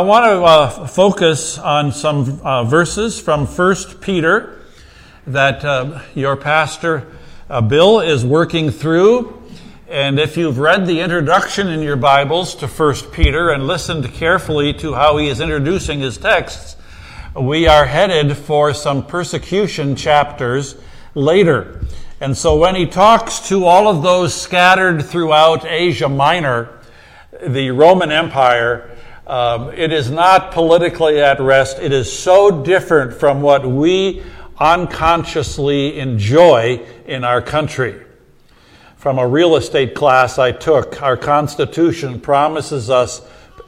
I want to uh, focus on some uh, verses from 1 Peter that uh, your pastor uh, Bill is working through. And if you've read the introduction in your Bibles to 1 Peter and listened carefully to how he is introducing his texts, we are headed for some persecution chapters later. And so when he talks to all of those scattered throughout Asia Minor, the Roman Empire, um, it is not politically at rest. It is so different from what we unconsciously enjoy in our country. From a real estate class I took, our Constitution promises us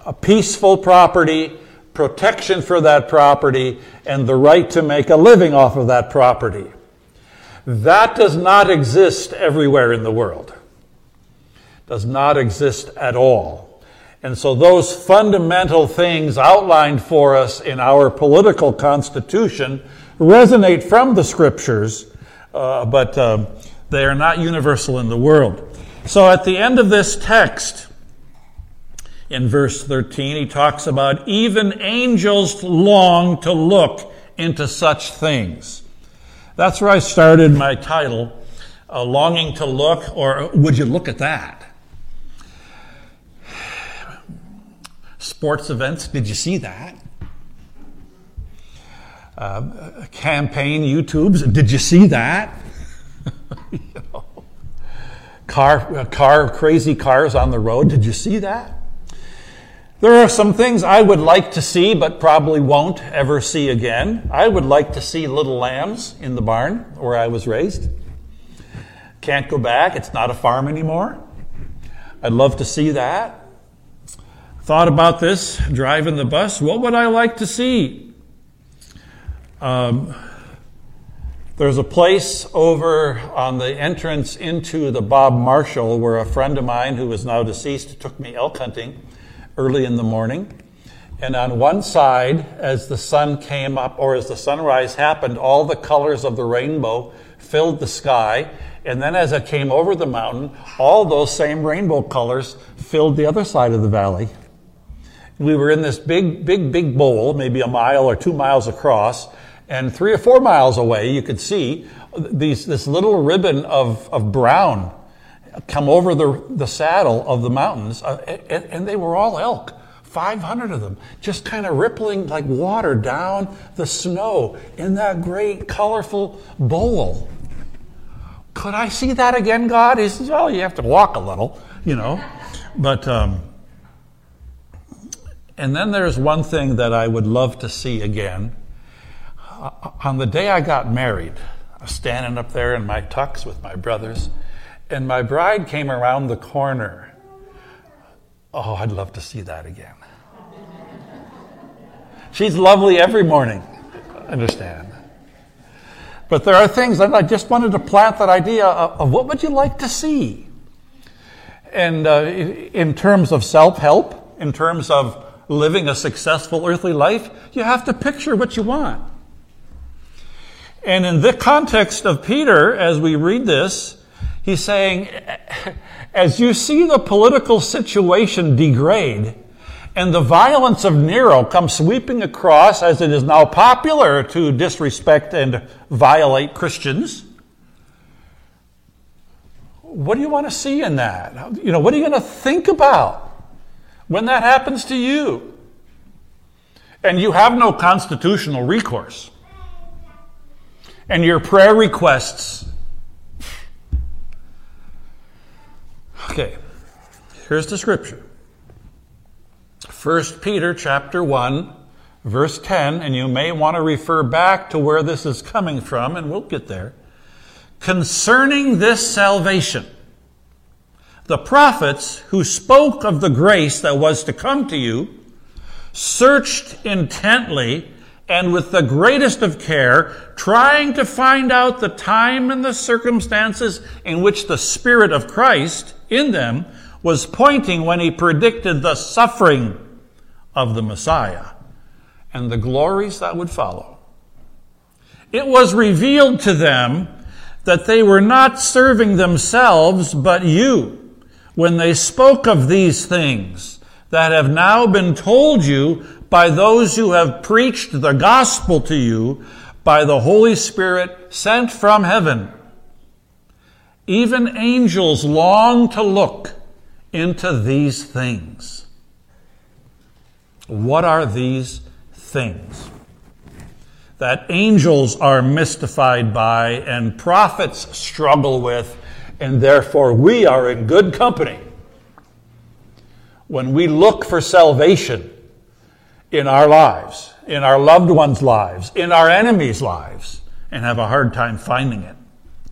a peaceful property, protection for that property, and the right to make a living off of that property. That does not exist everywhere in the world. Does not exist at all. And so those fundamental things outlined for us in our political constitution resonate from the scriptures, uh, but uh, they are not universal in the world. So at the end of this text, in verse 13, he talks about even angels long to look into such things. That's where I started my title, uh, Longing to Look, or Would You Look at That? Sports events. Did you see that? Uh, campaign YouTubes. Did you see that? you know, car, uh, car, crazy cars on the road. Did you see that? There are some things I would like to see, but probably won't ever see again. I would like to see little lambs in the barn where I was raised. Can't go back. It's not a farm anymore. I'd love to see that thought about this driving the bus. What would I like to see? Um, there's a place over on the entrance into the Bob Marshall where a friend of mine who is now deceased took me elk hunting early in the morning. And on one side, as the sun came up or as the sunrise happened, all the colors of the rainbow filled the sky. And then as it came over the mountain, all those same rainbow colors filled the other side of the valley we were in this big, big, big bowl, maybe a mile or two miles across, and three or four miles away, you could see these, this little ribbon of, of brown come over the, the saddle of the mountains, uh, and, and they were all elk. 500 of them, just kind of rippling like water down the snow in that great, colorful bowl. Could I see that again, God? He says, well, you have to walk a little, you know. But um, and then there's one thing that I would love to see again. Uh, on the day I got married, I was standing up there in my tux with my brothers, and my bride came around the corner. Oh, I'd love to see that again. She's lovely every morning, understand. But there are things I just wanted to plant that idea of, of what would you like to see? And uh, in terms of self help, in terms of living a successful earthly life, you have to picture what you want. And in the context of Peter, as we read this, he's saying, as you see the political situation degrade, and the violence of Nero come sweeping across as it is now popular to disrespect and violate Christians. What do you want to see in that? You know, what are you going to think about? When that happens to you. And you have no constitutional recourse. And your prayer requests. Okay, here's the scripture. 1 Peter chapter 1, verse 10, and you may want to refer back to where this is coming from, and we'll get there. Concerning this salvation the prophets who spoke of the grace that was to come to you searched intently and with the greatest of care, trying to find out the time and the circumstances in which the Spirit of Christ in them was pointing when he predicted the suffering of the Messiah and the glories that would follow. It was revealed to them that they were not serving themselves, but you when they spoke of these things that have now been told you by those who have preached the gospel to you by the Holy Spirit sent from heaven. Even angels long to look into these things. What are these things? That angels are mystified by and prophets struggle with, and therefore we are in good company. When we look for salvation in our lives, in our loved ones' lives, in our enemies' lives, and have a hard time finding it.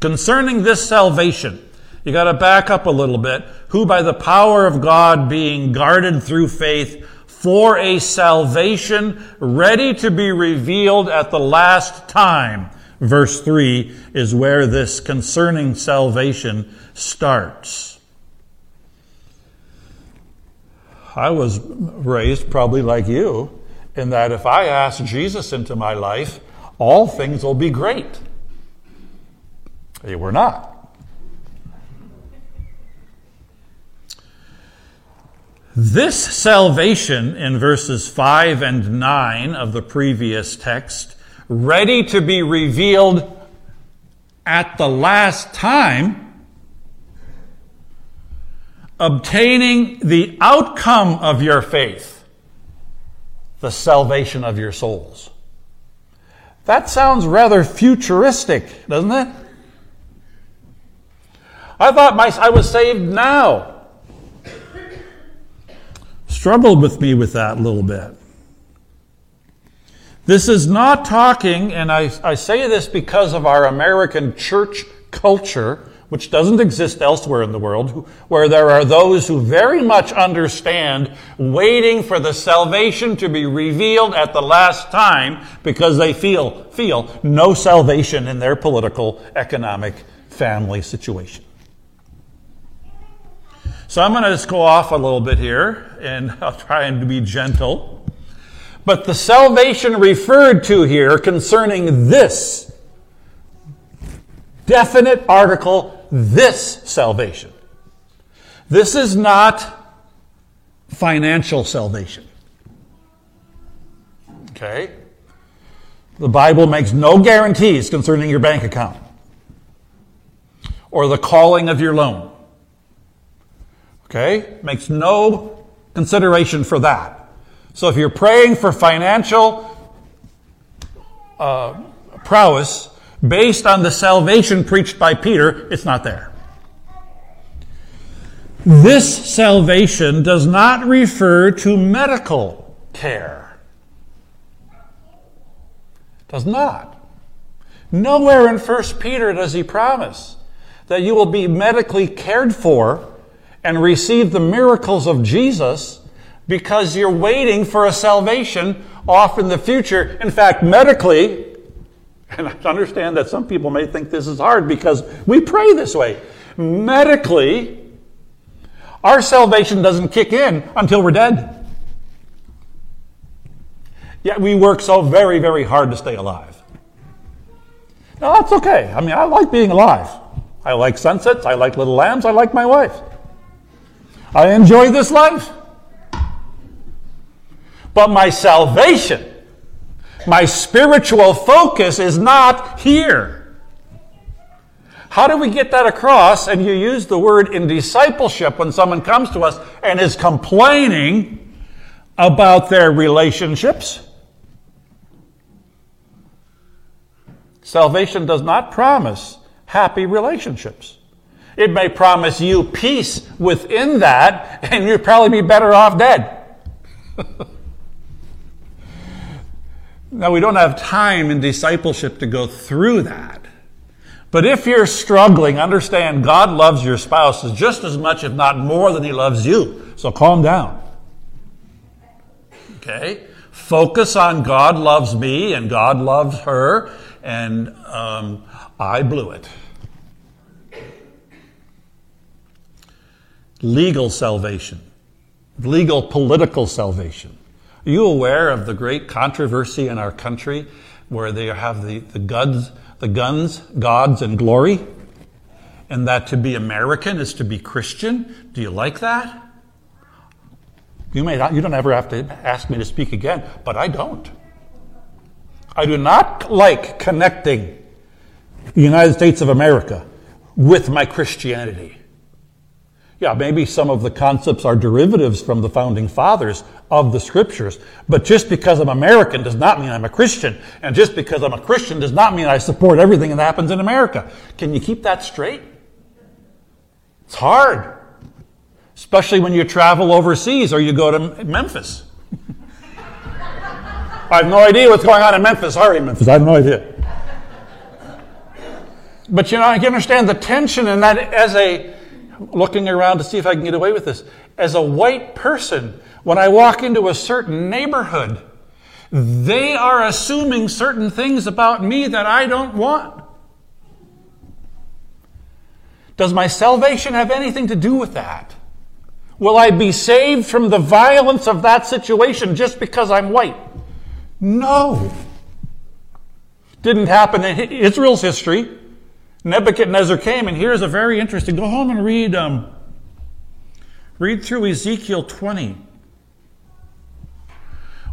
Concerning this salvation, you got to back up a little bit. Who by the power of God being guarded through faith for a salvation ready to be revealed at the last time. Verse 3 is where this concerning salvation starts. I was raised probably like you in that if I ask Jesus into my life, all things will be great. They were not. This salvation in verses 5 and 9 of the previous text, ready to be revealed at the last time, obtaining the outcome of your faith, the salvation of your souls. That sounds rather futuristic, doesn't it? I thought my, I was saved now struggled with me with that a little bit. This is not talking, and I, I say this because of our American church culture, which doesn't exist elsewhere in the world, where there are those who very much understand waiting for the salvation to be revealed at the last time because they feel, feel no salvation in their political, economic, family situation. So I'm going to just go off a little bit here, and I'll try and be gentle. But the salvation referred to here concerning this definite article, this salvation. This is not financial salvation. Okay? The Bible makes no guarantees concerning your bank account or the calling of your loan. Okay? Makes no consideration for that. So if you're praying for financial uh, prowess based on the salvation preached by Peter, it's not there. This salvation does not refer to medical care. Does not. Nowhere in 1 Peter does he promise that you will be medically cared for and receive the miracles of Jesus because you're waiting for a salvation off in the future. In fact, medically, and I understand that some people may think this is hard because we pray this way. Medically, our salvation doesn't kick in until we're dead. Yet we work so very, very hard to stay alive. Now, that's okay. I mean, I like being alive. I like sunsets. I like little lambs. I like my wife. I enjoy this life. But my salvation, my spiritual focus is not here. How do we get that across? And you use the word in discipleship when someone comes to us and is complaining about their relationships. Salvation does not promise happy relationships. It may promise you peace within that, and you'd probably be better off dead. now, we don't have time in discipleship to go through that. But if you're struggling, understand God loves your spouse just as much, if not more, than He loves you. So calm down. Okay? Focus on God loves me and God loves her, and um, I blew it. legal salvation, legal political salvation. Are you aware of the great controversy in our country where they have the, the guns, the guns, gods, and glory? And that to be American is to be Christian? Do you like that? You may not, you don't ever have to ask me to speak again, but I don't. I do not like connecting the United States of America with my Christianity. Yeah, maybe some of the concepts are derivatives from the founding fathers of the scriptures, but just because I'm American does not mean I'm a Christian. And just because I'm a Christian does not mean I support everything that happens in America. Can you keep that straight? It's hard, especially when you travel overseas or you go to Memphis. I have no idea what's going on in Memphis. Sorry, Memphis, I have no idea. But you know, I can understand the tension in that as a looking around to see if I can get away with this. As a white person, when I walk into a certain neighborhood, they are assuming certain things about me that I don't want. Does my salvation have anything to do with that? Will I be saved from the violence of that situation just because I'm white? No. Didn't happen in Israel's history. Nebuchadnezzar came, and here's a very interesting. Go home and read. Um, read through Ezekiel 20,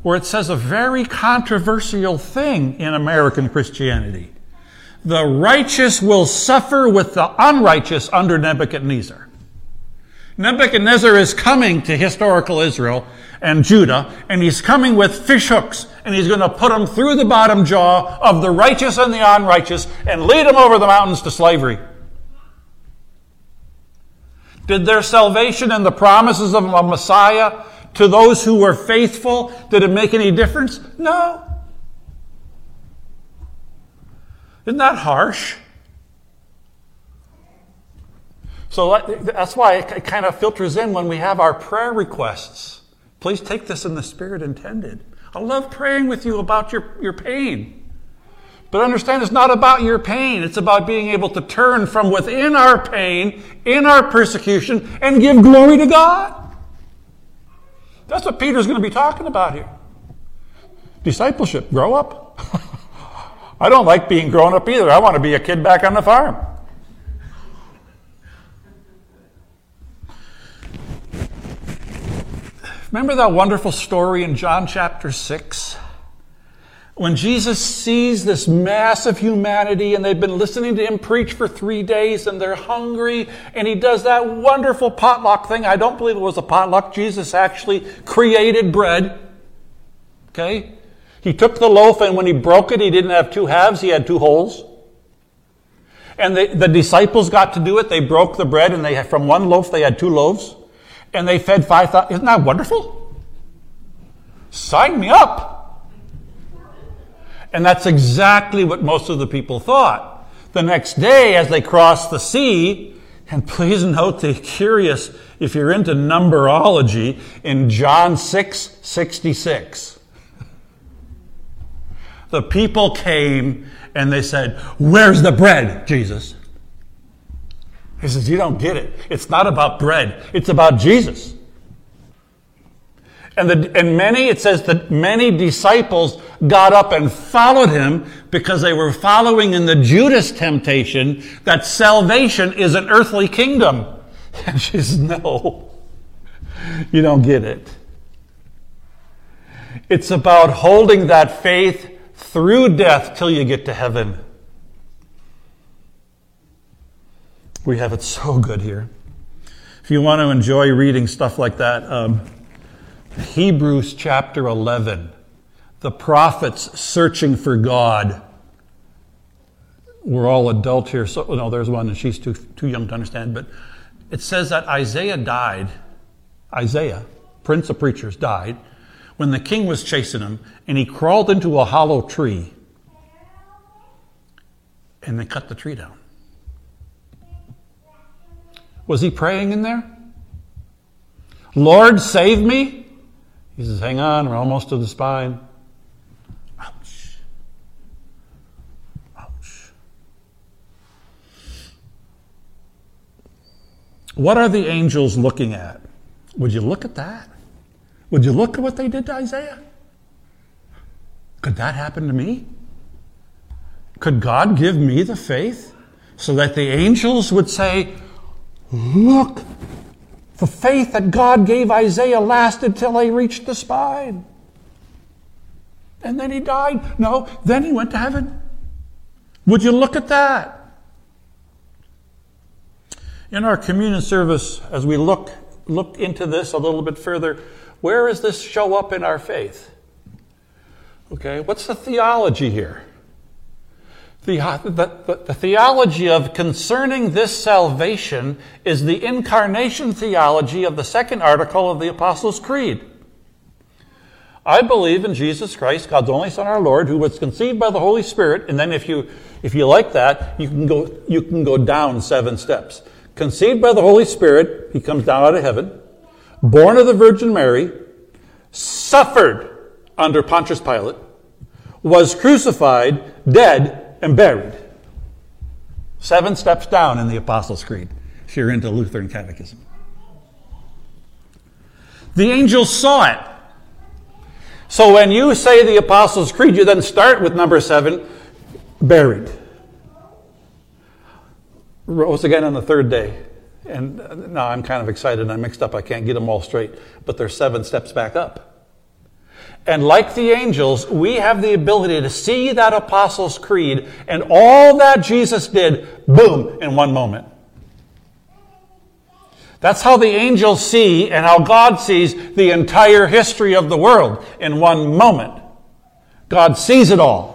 where it says a very controversial thing in American Christianity. The righteous will suffer with the unrighteous under Nebuchadnezzar. Nebuchadnezzar is coming to historical Israel and Judah, and he's coming with fish hooks, and he's going to put them through the bottom jaw of the righteous and the unrighteous and lead them over the mountains to slavery. Did their salvation and the promises of a Messiah to those who were faithful, did it make any difference? No. Isn't that harsh? So that's why it kind of filters in when we have our prayer requests. Please take this in the spirit intended. I love praying with you about your, your pain. But understand it's not about your pain. It's about being able to turn from within our pain, in our persecution, and give glory to God. That's what Peter's going to be talking about here. Discipleship. Grow up. I don't like being grown up either. I want to be a kid back on the farm. Remember that wonderful story in John chapter 6? When Jesus sees this mass of humanity and they've been listening to him preach for three days and they're hungry and he does that wonderful potluck thing. I don't believe it was a potluck. Jesus actually created bread. Okay? He took the loaf and when he broke it, he didn't have two halves, he had two wholes. And the, the disciples got to do it. They broke the bread and they from one loaf they had two loaves and they fed 5,000. Isn't that wonderful? Sign me up. And that's exactly what most of the people thought. The next day, as they crossed the sea, and please note the curious, if you're into numberology, in John 6 66. The people came and they said, Where's the bread, Jesus? He says, You don't get it. It's not about bread, it's about Jesus. And, the, and many, it says that many disciples got up and followed him because they were following in the Judas temptation that salvation is an earthly kingdom. And she says, No, you don't get it. It's about holding that faith through death till you get to heaven. We have it so good here. If you want to enjoy reading stuff like that, um, Hebrews chapter 11, the prophets searching for God. We're all adults here, so no, there's one, and she's too, too young to understand. But it says that Isaiah died, Isaiah, prince of preachers, died when the king was chasing him, and he crawled into a hollow tree and they cut the tree down. Was he praying in there? Lord, save me? He says, Hang on, we're almost to the spine. Ouch. Ouch. What are the angels looking at? Would you look at that? Would you look at what they did to Isaiah? Could that happen to me? Could God give me the faith so that the angels would say, Look The faith that God gave Isaiah lasted till he reached the spine. And then he died. No, then he went to heaven. Would you look at that? In our communion service, as we look, look into this a little bit further, where does this show up in our faith? Okay, what's the theology here? The, the, the, theology of concerning this salvation is the incarnation theology of the second article of the Apostles' Creed. I believe in Jesus Christ, God's only Son, our Lord, who was conceived by the Holy Spirit. And then, if you if you like that, you can go you can go down seven steps. Conceived by the Holy Spirit, he comes down out of heaven. Born of the Virgin Mary, suffered under Pontius Pilate, was crucified, dead, and buried. Seven steps down in the Apostles' Creed, if you're into Lutheran Catechism. The angels saw it. So when you say the Apostles' Creed, you then start with number seven, buried. Rose again on the third day. And uh, now I'm kind of excited. I'm mixed up. I can't get them all straight. But there's seven steps back up. And like the angels, we have the ability to see that Apostles' Creed and all that Jesus did, boom, in one moment. That's how the angels see and how God sees the entire history of the world in one moment. God sees it all.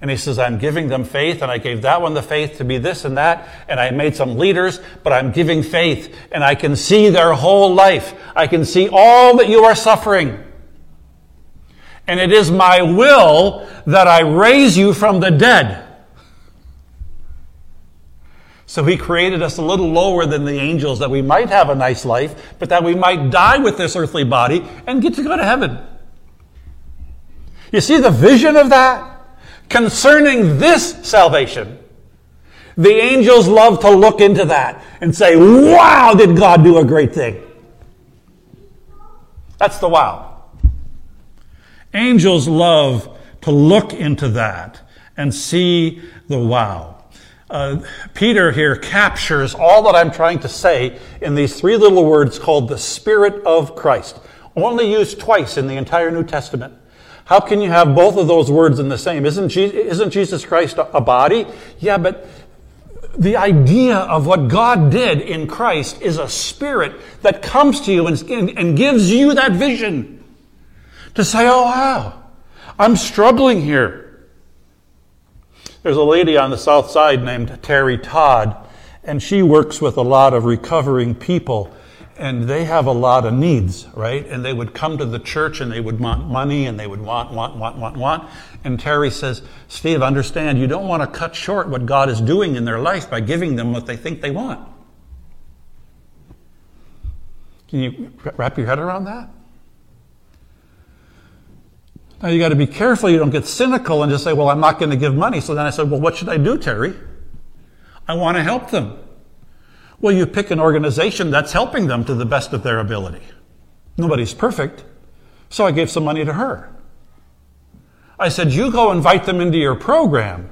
And he says, I'm giving them faith, and I gave that one the faith to be this and that, and I made some leaders, but I'm giving faith, and I can see their whole life. I can see all that you are suffering. And it is my will that I raise you from the dead. So he created us a little lower than the angels that we might have a nice life, but that we might die with this earthly body and get to go to heaven. You see the vision of that? Concerning this salvation, the angels love to look into that and say, wow, did God do a great thing? That's the wow. Angels love to look into that and see the wow. Uh, Peter here captures all that I'm trying to say in these three little words called the Spirit of Christ, only used twice in the entire New Testament. How can you have both of those words in the same? Isn't, Jesus Christ a body? Yeah, but the idea of what God did in Christ is a spirit that comes to you and, and gives you that vision to say, oh, wow, I'm struggling here. There's a lady on the south side named Terry Todd, and she works with a lot of recovering people, and they have a lot of needs, right? And they would come to the church and they would want money and they would want, want, want, want, want. And Terry says, Steve, understand, you don't want to cut short what God is doing in their life by giving them what they think they want. Can you wrap your head around that? Now you got to be careful you don't get cynical and just say, well, I'm not going to give money. So then I said, well, what should I do, Terry? I want to help them. Well, you pick an organization that's helping them to the best of their ability. Nobody's perfect. So I gave some money to her. I said, you go invite them into your program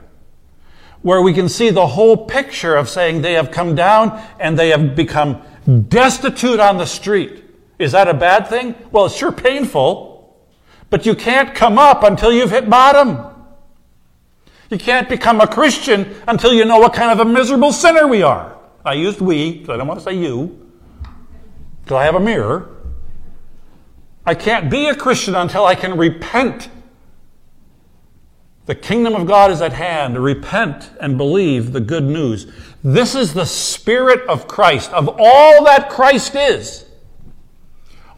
where we can see the whole picture of saying they have come down and they have become destitute on the street. Is that a bad thing? Well, it's sure painful. But you can't come up until you've hit bottom. You can't become a Christian until you know what kind of a miserable sinner we are. I used we, because I don't want to say you, because I have a mirror. I can't be a Christian until I can repent. The kingdom of God is at hand. Repent and believe the good news. This is the Spirit of Christ, of all that Christ is,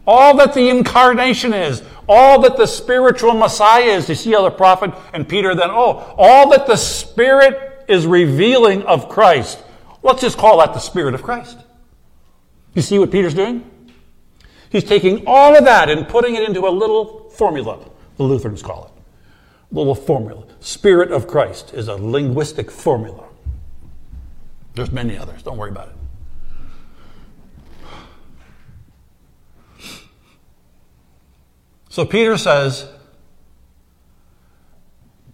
all that the incarnation is, all that the spiritual Messiah is. You see how the prophet and Peter then, oh, all that the Spirit is revealing of Christ. Let's just call that the Spirit of Christ. You see what Peter's doing? He's taking all of that and putting it into a little formula, the Lutherans call it. A little formula. Spirit of Christ is a linguistic formula. There's many others, don't worry about it. So Peter says,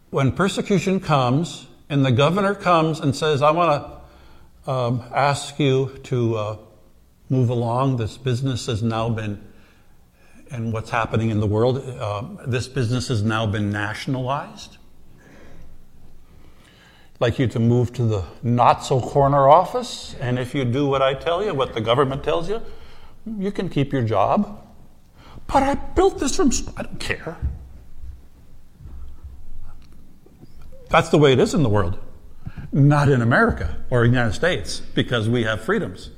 when persecution comes and the governor comes and says, I want to um, ask you to uh, move along. This business has now been, and what's happening in the world, uh, this business has now been nationalized. I'd like you to move to the not so corner office, and if you do what I tell you, what the government tells you, you can keep your job. But I built this from, I don't care. That's the way it is in the world. Not in America or United States, because we have freedoms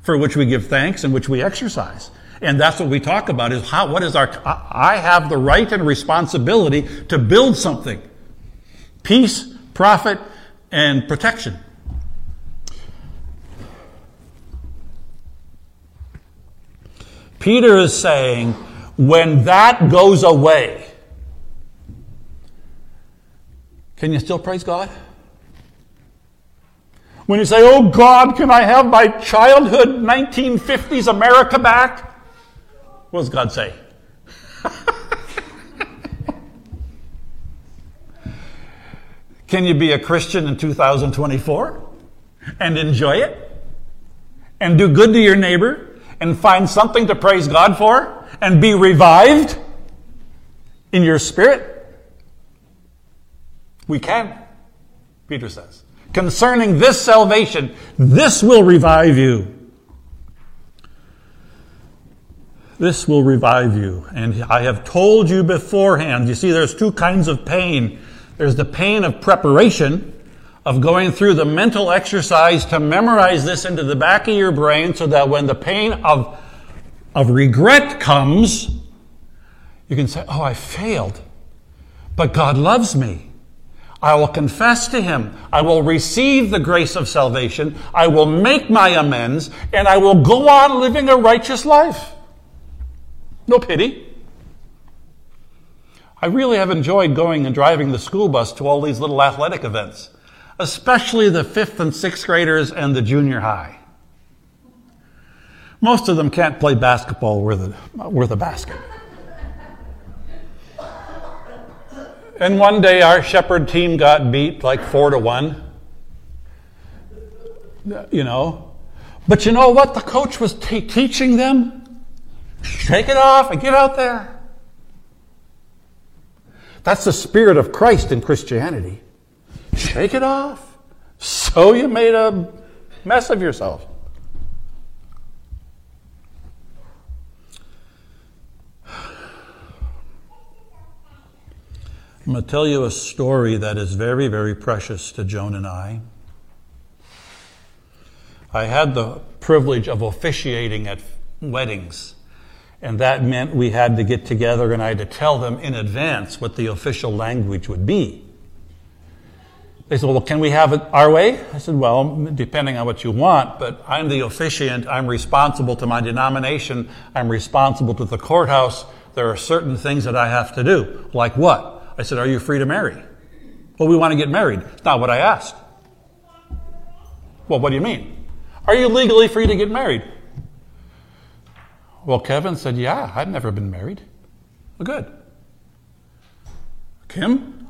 for which we give thanks and which we exercise. And that's what we talk about is how, what is our, I have the right and responsibility to build something. Peace, profit, and protection. Peter is saying, when that goes away, can you still praise God? When you say, Oh God, can I have my childhood 1950s America back? What does God say? can you be a Christian in 2024 and enjoy it? And do good to your neighbor and find something to praise God for and be revived in your spirit? We can, Peter says concerning this salvation. This will revive you. This will revive you. And I have told you beforehand. You see, there's two kinds of pain. There's the pain of preparation, of going through the mental exercise to memorize this into the back of your brain so that when the pain of, of regret comes, you can say, Oh, I failed. But God loves me. I will confess to him. I will receive the grace of salvation. I will make my amends and I will go on living a righteous life. No pity. I really have enjoyed going and driving the school bus to all these little athletic events, especially the fifth and sixth graders and the junior high. Most of them can't play basketball worth a, worth a basket. And one day our shepherd team got beat like four to one. You know. But you know what? The coach was t- teaching them? Shake it off and get out there. That's the spirit of Christ in Christianity. Shake it off. So you made a mess of yourself. I'm going to tell you a story that is very, very precious to Joan and I. I had the privilege of officiating at weddings, and that meant we had to get together and I had to tell them in advance what the official language would be. They said, Well, can we have it our way? I said, Well, depending on what you want, but I'm the officiant. I'm responsible to my denomination. I'm responsible to the courthouse. There are certain things that I have to do. Like what? I said, Are you free to marry? Well, we want to get married. Not what I asked. Well, what do you mean? Are you legally free to get married? Well, Kevin said, Yeah, I've never been married. Well, good. Kim?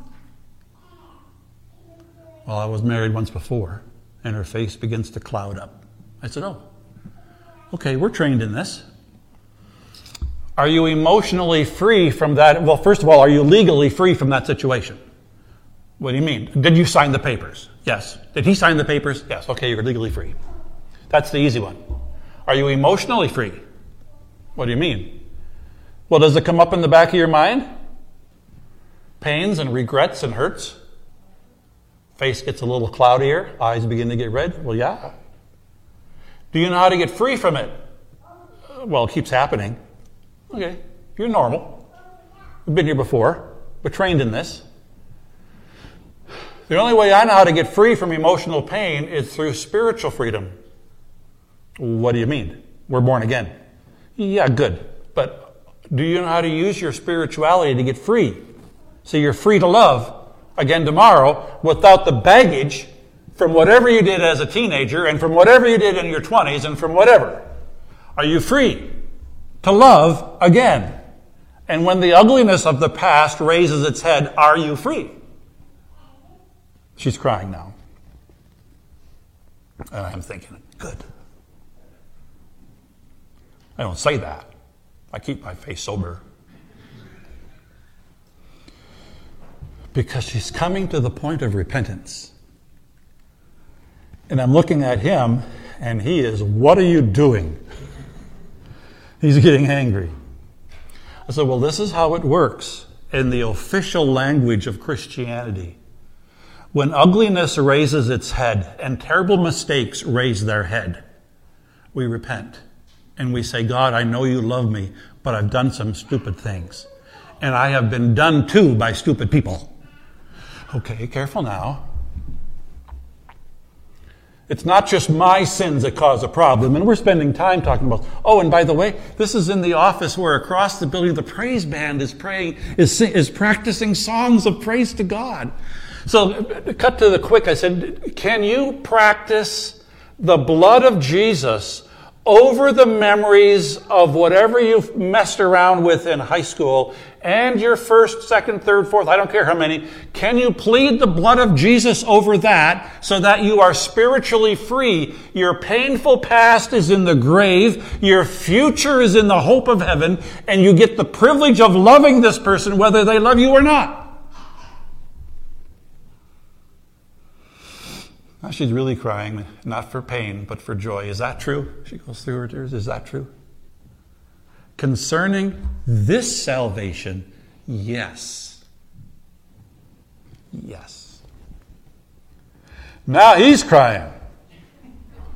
Well, I was married once before, and her face begins to cloud up. I said, Oh, okay, we're trained in this. Are you emotionally free from that? Well, first of all, are you legally free from that situation? What do you mean? Did you sign the papers? Yes. Did he sign the papers? Yes. Okay, you're legally free. That's the easy one. Are you emotionally free? What do you mean? Well, does it come up in the back of your mind? Pains and regrets and hurts? Face gets a little cloudier, eyes begin to get red? Well, yeah. Do you know how to get free from it? Well, it keeps happening. Okay, you're normal. We've been here before. We're trained in this. The only way I know how to get free from emotional pain is through spiritual freedom. What do you mean? We're born again. Yeah, good. But do you know how to use your spirituality to get free? So you're free to love again tomorrow without the baggage from whatever you did as a teenager and from whatever you did in your 20s and from whatever. Are you free? To love again. And when the ugliness of the past raises its head, are you free? She's crying now. And I'm thinking, good. I don't say that. I keep my face sober. Because she's coming to the point of repentance. And I'm looking at him, and he is, What are you doing? He's getting angry. I said, Well, this is how it works in the official language of Christianity. When ugliness raises its head and terrible mistakes raise their head, we repent and we say, God, I know you love me, but I've done some stupid things. And I have been done too by stupid people. Okay, careful now. It's not just my sins that cause a problem. And we're spending time talking about, oh, and by the way, this is in the office where across the building the praise band is praying, is, is practicing songs of praise to God. So, cut to the quick, I said, can you practice the blood of Jesus over the memories of whatever you've messed around with in high school and your first, second, third, fourth, I don't care how many, can you plead the blood of Jesus over that so that you are spiritually free? Your painful past is in the grave, your future is in the hope of heaven, and you get the privilege of loving this person whether they love you or not. Now she's really crying, not for pain, but for joy. Is that true? She goes through her tears. Is that true? Concerning this salvation, yes. Yes. Now he's crying.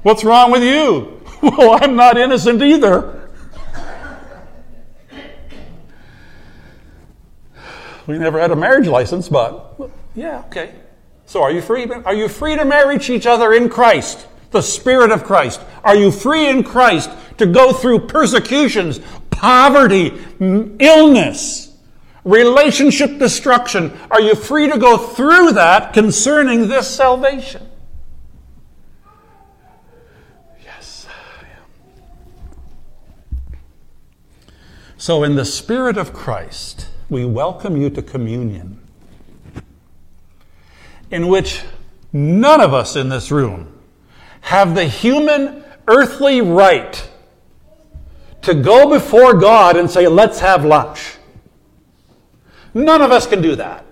What's wrong with you? Well, I'm not innocent either. We never had a marriage license, but yeah, okay. So are you free? Are you free to marry each other in Christ? The Spirit of Christ. Are you free in Christ to go through persecutions, poverty, illness, relationship destruction? Are you free to go through that concerning this salvation? Yes. So, in the Spirit of Christ, we welcome you to communion in which none of us in this room have the human earthly right to go before God and say, let's have lunch. None of us can do that.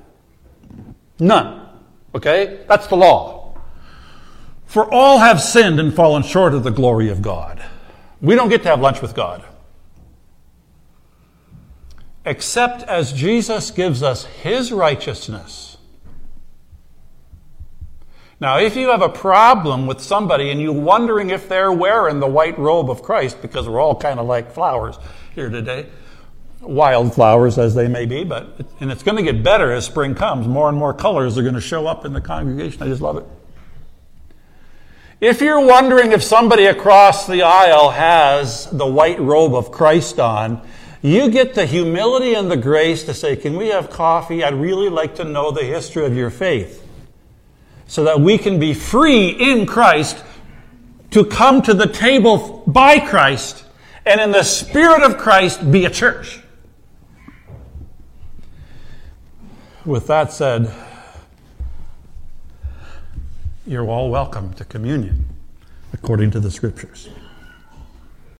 None. Okay? That's the law. For all have sinned and fallen short of the glory of God. We don't get to have lunch with God. Except as Jesus gives us his righteousness now, if you have a problem with somebody and you're wondering if they're wearing the white robe of Christ, because we're all kind of like flowers here today, wildflowers as they may be, but and it's going to get better as spring comes. More and more colors are going to show up in the congregation. I just love it. If you're wondering if somebody across the aisle has the white robe of Christ on, you get the humility and the grace to say, Can we have coffee? I'd really like to know the history of your faith so that we can be free in Christ to come to the table by Christ and in the Spirit of Christ be a church. With that said, you're all welcome to communion according to the scriptures.